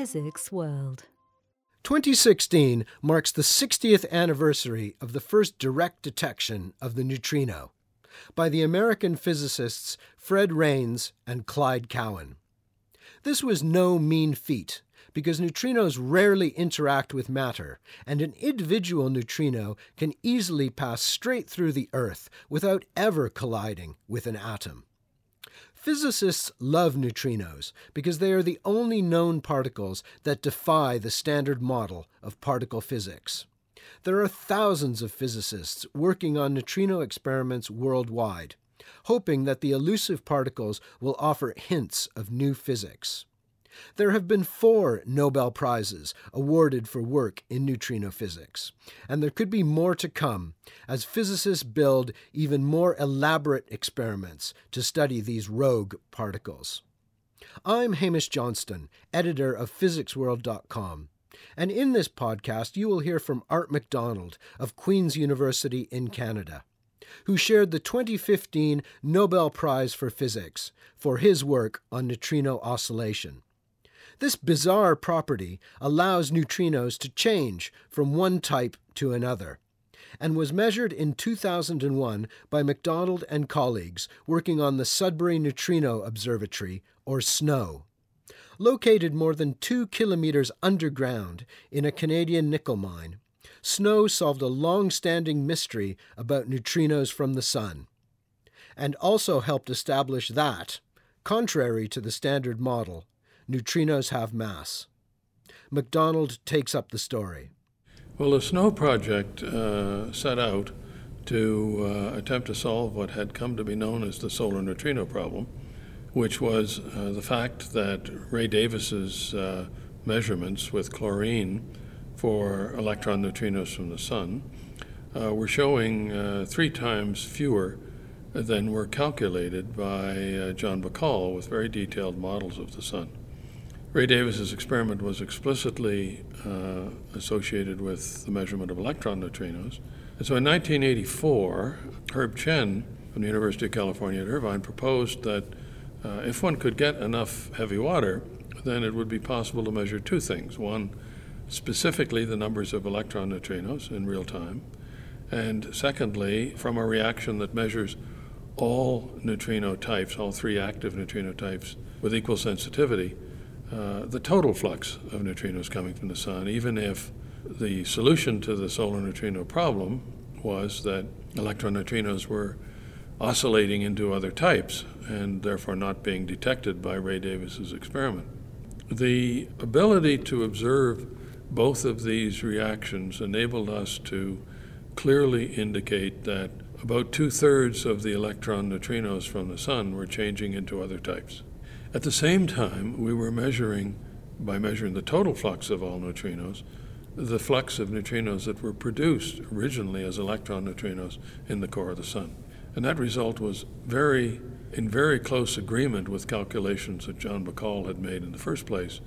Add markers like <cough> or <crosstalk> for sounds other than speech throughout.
Physics World. 2016 marks the 60th anniversary of the first direct detection of the neutrino by the American physicists Fred Reines and Clyde Cowan. This was no mean feat because neutrinos rarely interact with matter, and an individual neutrino can easily pass straight through the Earth without ever colliding with an atom. Physicists love neutrinos because they are the only known particles that defy the standard model of particle physics. There are thousands of physicists working on neutrino experiments worldwide, hoping that the elusive particles will offer hints of new physics. There have been four Nobel Prizes awarded for work in neutrino physics, and there could be more to come as physicists build even more elaborate experiments to study these rogue particles. I'm Hamish Johnston, editor of PhysicsWorld.com, and in this podcast you will hear from Art McDonald of Queen's University in Canada who shared the 2015 Nobel Prize for Physics for his work on neutrino oscillation. This bizarre property allows neutrinos to change from one type to another and was measured in 2001 by McDonald and colleagues working on the Sudbury Neutrino Observatory, or SNO. Located more than two kilometers underground in a Canadian nickel mine, SNO solved a long standing mystery about neutrinos from the Sun, and also helped establish that, contrary to the standard model, neutrinos have mass. McDonald takes up the story. Well, the SNO project uh, set out to uh, attempt to solve what had come to be known as the solar neutrino problem, which was uh, the fact that Ray Davis's uh, measurements with chlorine for electron neutrinos from the sun uh, were showing uh, three times fewer than were calculated by John Bahcall with very detailed models of the sun. Ray Davis's experiment was explicitly uh, associated with the measurement of electron neutrinos. And so in 1984, Herb Chen from the University of California at Irvine proposed that uh, if one could get enough heavy water, then it would be possible to measure two things. One, specifically the numbers of electron neutrinos in real time, and secondly, from a reaction that measures all neutrino types, all three active neutrino types, with equal sensitivity uh, the total flux of neutrinos coming from the sun, even if the solution to the solar neutrino problem was that electron neutrinos were oscillating into other types and therefore not being detected by Ray Davis's experiment. The ability to observe both of these reactions enabled us to clearly indicate that about two thirds of the electron neutrinos from the sun were changing into other types. At the same time, we were measuring, by measuring the total flux of all neutrinos, the flux of neutrinos that were produced originally as electron neutrinos in the core of the sun. And that result was very, in very close agreement with calculations that John Bahcall had made in the first place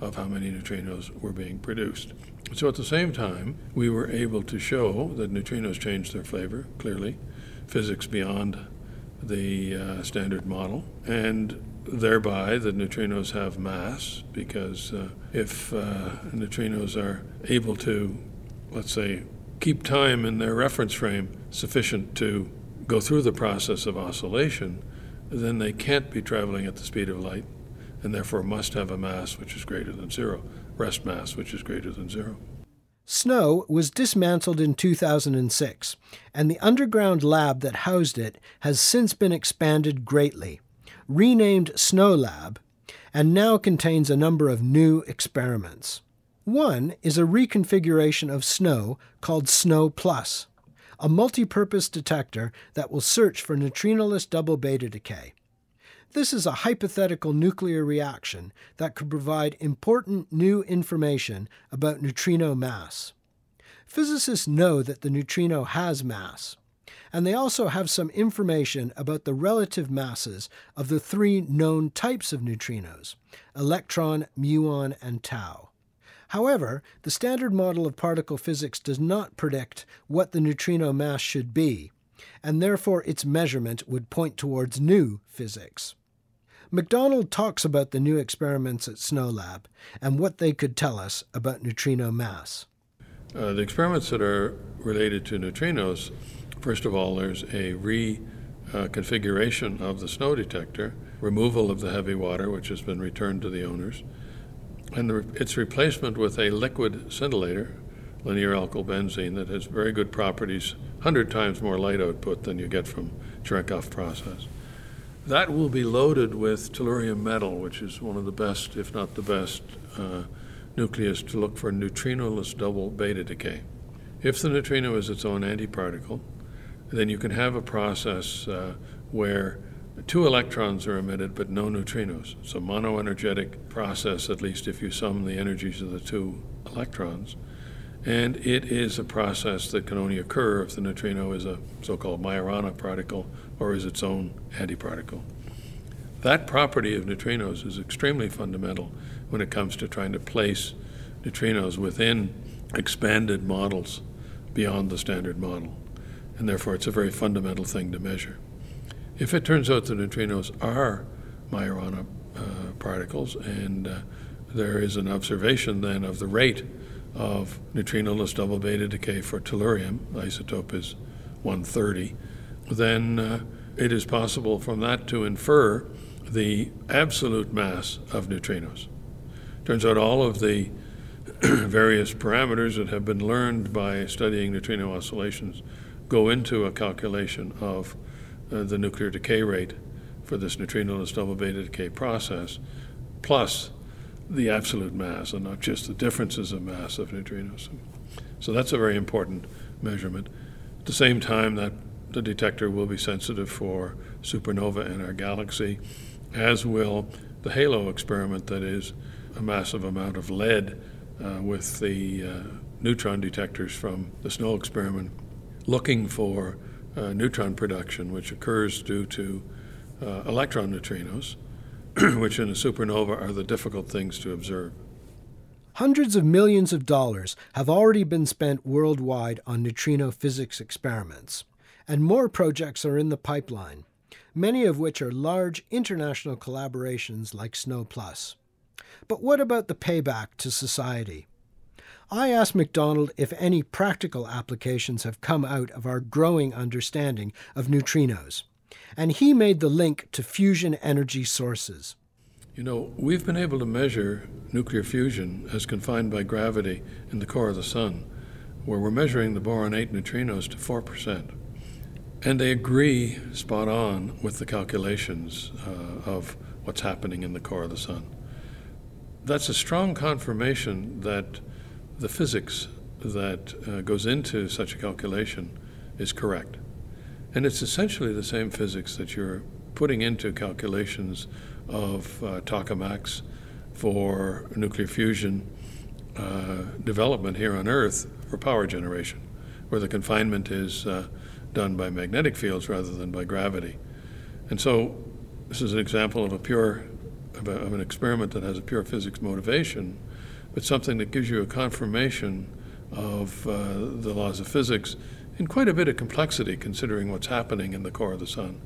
of how many neutrinos were being produced. So at the same time, we were able to show that neutrinos change their flavor, clearly, physics beyond the uh, standard model, and thereby the neutrinos have mass because uh, if uh, neutrinos are able to, let's say, keep time in their reference frame sufficient to go through the process of oscillation, then they can't be traveling at the speed of light and therefore must have a mass which is greater than zero, rest mass which is greater than zero. SNO was dismantled in 2006, and the underground lab that housed it has since been expanded greatly renamed SNO Lab, and now contains a number of new experiments. One is a reconfiguration of SNO called SNO Plus, a multi-purpose detector that will search for neutrinoless double beta decay. This is a hypothetical nuclear reaction that could provide important new information about neutrino mass. Physicists know that the neutrino has mass, and they also have some information about the relative masses of the three known types of neutrinos electron, muon, and tau. However, the standard model of particle physics does not predict what the neutrino mass should be, and therefore its measurement would point towards new physics. McDonald talks about the new experiments at SNOLAB and what they could tell us about neutrino mass. Uh, the experiments that are related to neutrinos, first of all, there's a reconfiguration uh, of the SNO detector, removal of the heavy water, which has been returned to the owners, and the, its replacement with a liquid scintillator, linear alkyl benzene, that has very good properties, 100 times more light output than you get from Cherenkov process. That will be loaded with tellurium metal, which is one of the best, if not the best, uh, nucleus to look for neutrinoless double beta decay. If the neutrino is its own antiparticle, then you can have a process uh, where two electrons are emitted but no neutrinos. It's a monoenergetic process, at least if you sum the energies of the two electrons. And it is a process that can only occur if the neutrino is a so called Majorana particle or is its own antiparticle. That property of neutrinos is extremely fundamental when it comes to trying to place neutrinos within expanded models beyond the standard model. And therefore, it's a very fundamental thing to measure. If it turns out that neutrinos are Majorana uh, particles, and uh, there is an observation then of the rate of neutrinoless double beta decay for tellurium, the isotope is 130, then uh, it is possible from that to infer the absolute mass of neutrinos. Turns out all of the <clears throat> various parameters that have been learned by studying neutrino oscillations go into a calculation of uh, the nuclear decay rate for this neutrinoless double beta decay process, plus the absolute mass, and not just the differences of mass of neutrinos. So that's a very important measurement. At the same time, that the detector will be sensitive for supernova in our galaxy, as will the HALO experiment, that is, a massive amount of lead uh, with the uh, neutron detectors from the SNO experiment, looking for uh, neutron production, which occurs due to uh, electron neutrinos, <clears throat> which in a supernova are the difficult things to observe. Hundreds of millions of dollars have already been spent worldwide on neutrino physics experiments and more projects are in the pipeline, many of which are large international collaborations like SNO Plus. But what about the payback to society? I asked McDonald if any practical applications have come out of our growing understanding of neutrinos, and he made the link to fusion energy sources. You know, we've been able to measure nuclear fusion as confined by gravity in the core of the Sun, where we're measuring the boron 8 neutrinos to 4%. And they agree spot on with the calculations uh, of what's happening in the core of the sun. That's a strong confirmation that the physics that uh, goes into such a calculation is correct. And it's essentially the same physics that you're putting into calculations of uh, tokamaks for nuclear fusion uh, development here on Earth for power generation, where the confinement is uh, done by magnetic fields rather than by gravity. And so this is an example of a pure of, a, of, an experiment that has a pure physics motivation, but something that gives you a confirmation of uh, the laws of physics in quite a bit of complexity considering what's happening in the core of the sun,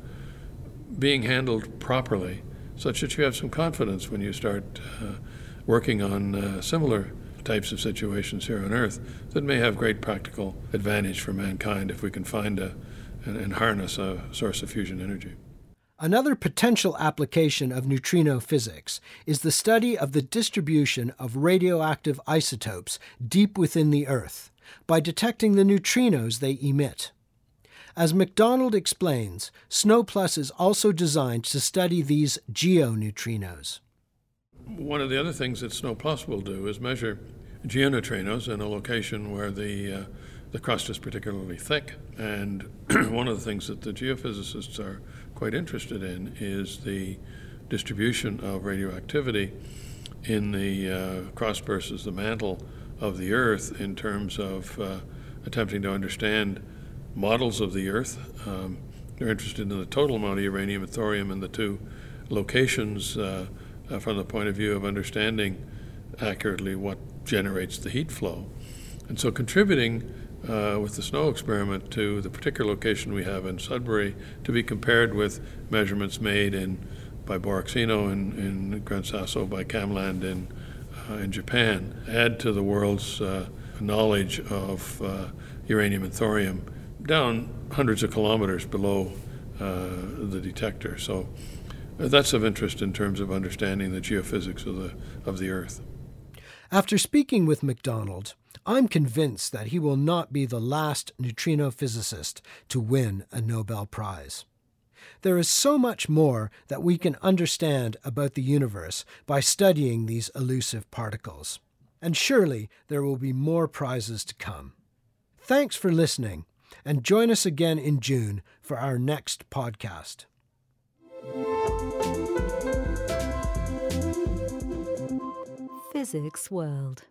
being handled properly such that you have some confidence when you start uh, working on uh, similar types of situations here on Earth that may have great practical advantage for mankind if we can find a, and, and harness a source of fusion energy. Another potential application of neutrino physics is the study of the distribution of radioactive isotopes deep within the Earth by detecting the neutrinos they emit. As McDonald explains, SNO Plus is also designed to study these geoneutrinos. One of the other things that SNO Plus will do is measure geoneutrinos in a location where the, uh, the crust is particularly thick. And <clears throat> one of the things that the geophysicists are quite interested in is the distribution of radioactivity in the uh, crust versus the mantle of the Earth in terms of uh, attempting to understand models of the Earth. Um, they're interested in the total amount of uranium and thorium in the two locations uh, uh, from the point of view of understanding accurately what generates the heat flow. And so, contributing uh, with the SNO experiment to the particular location we have in Sudbury to be compared with measurements made in by Borexino in, in Gran Sasso, by KamLAND in, in Japan, add to the world's uh, knowledge of uh, uranium and thorium down hundreds of kilometers below uh, the detector. So uh, that's of interest in terms of understanding the geophysics of the, of the Earth. After speaking with McDonald, I'm convinced that he will not be the last neutrino physicist to win a Nobel Prize. There is so much more that we can understand about the universe by studying these elusive particles. And surely there will be more prizes to come. Thanks for listening, and join us again in June for our next podcast. Physics World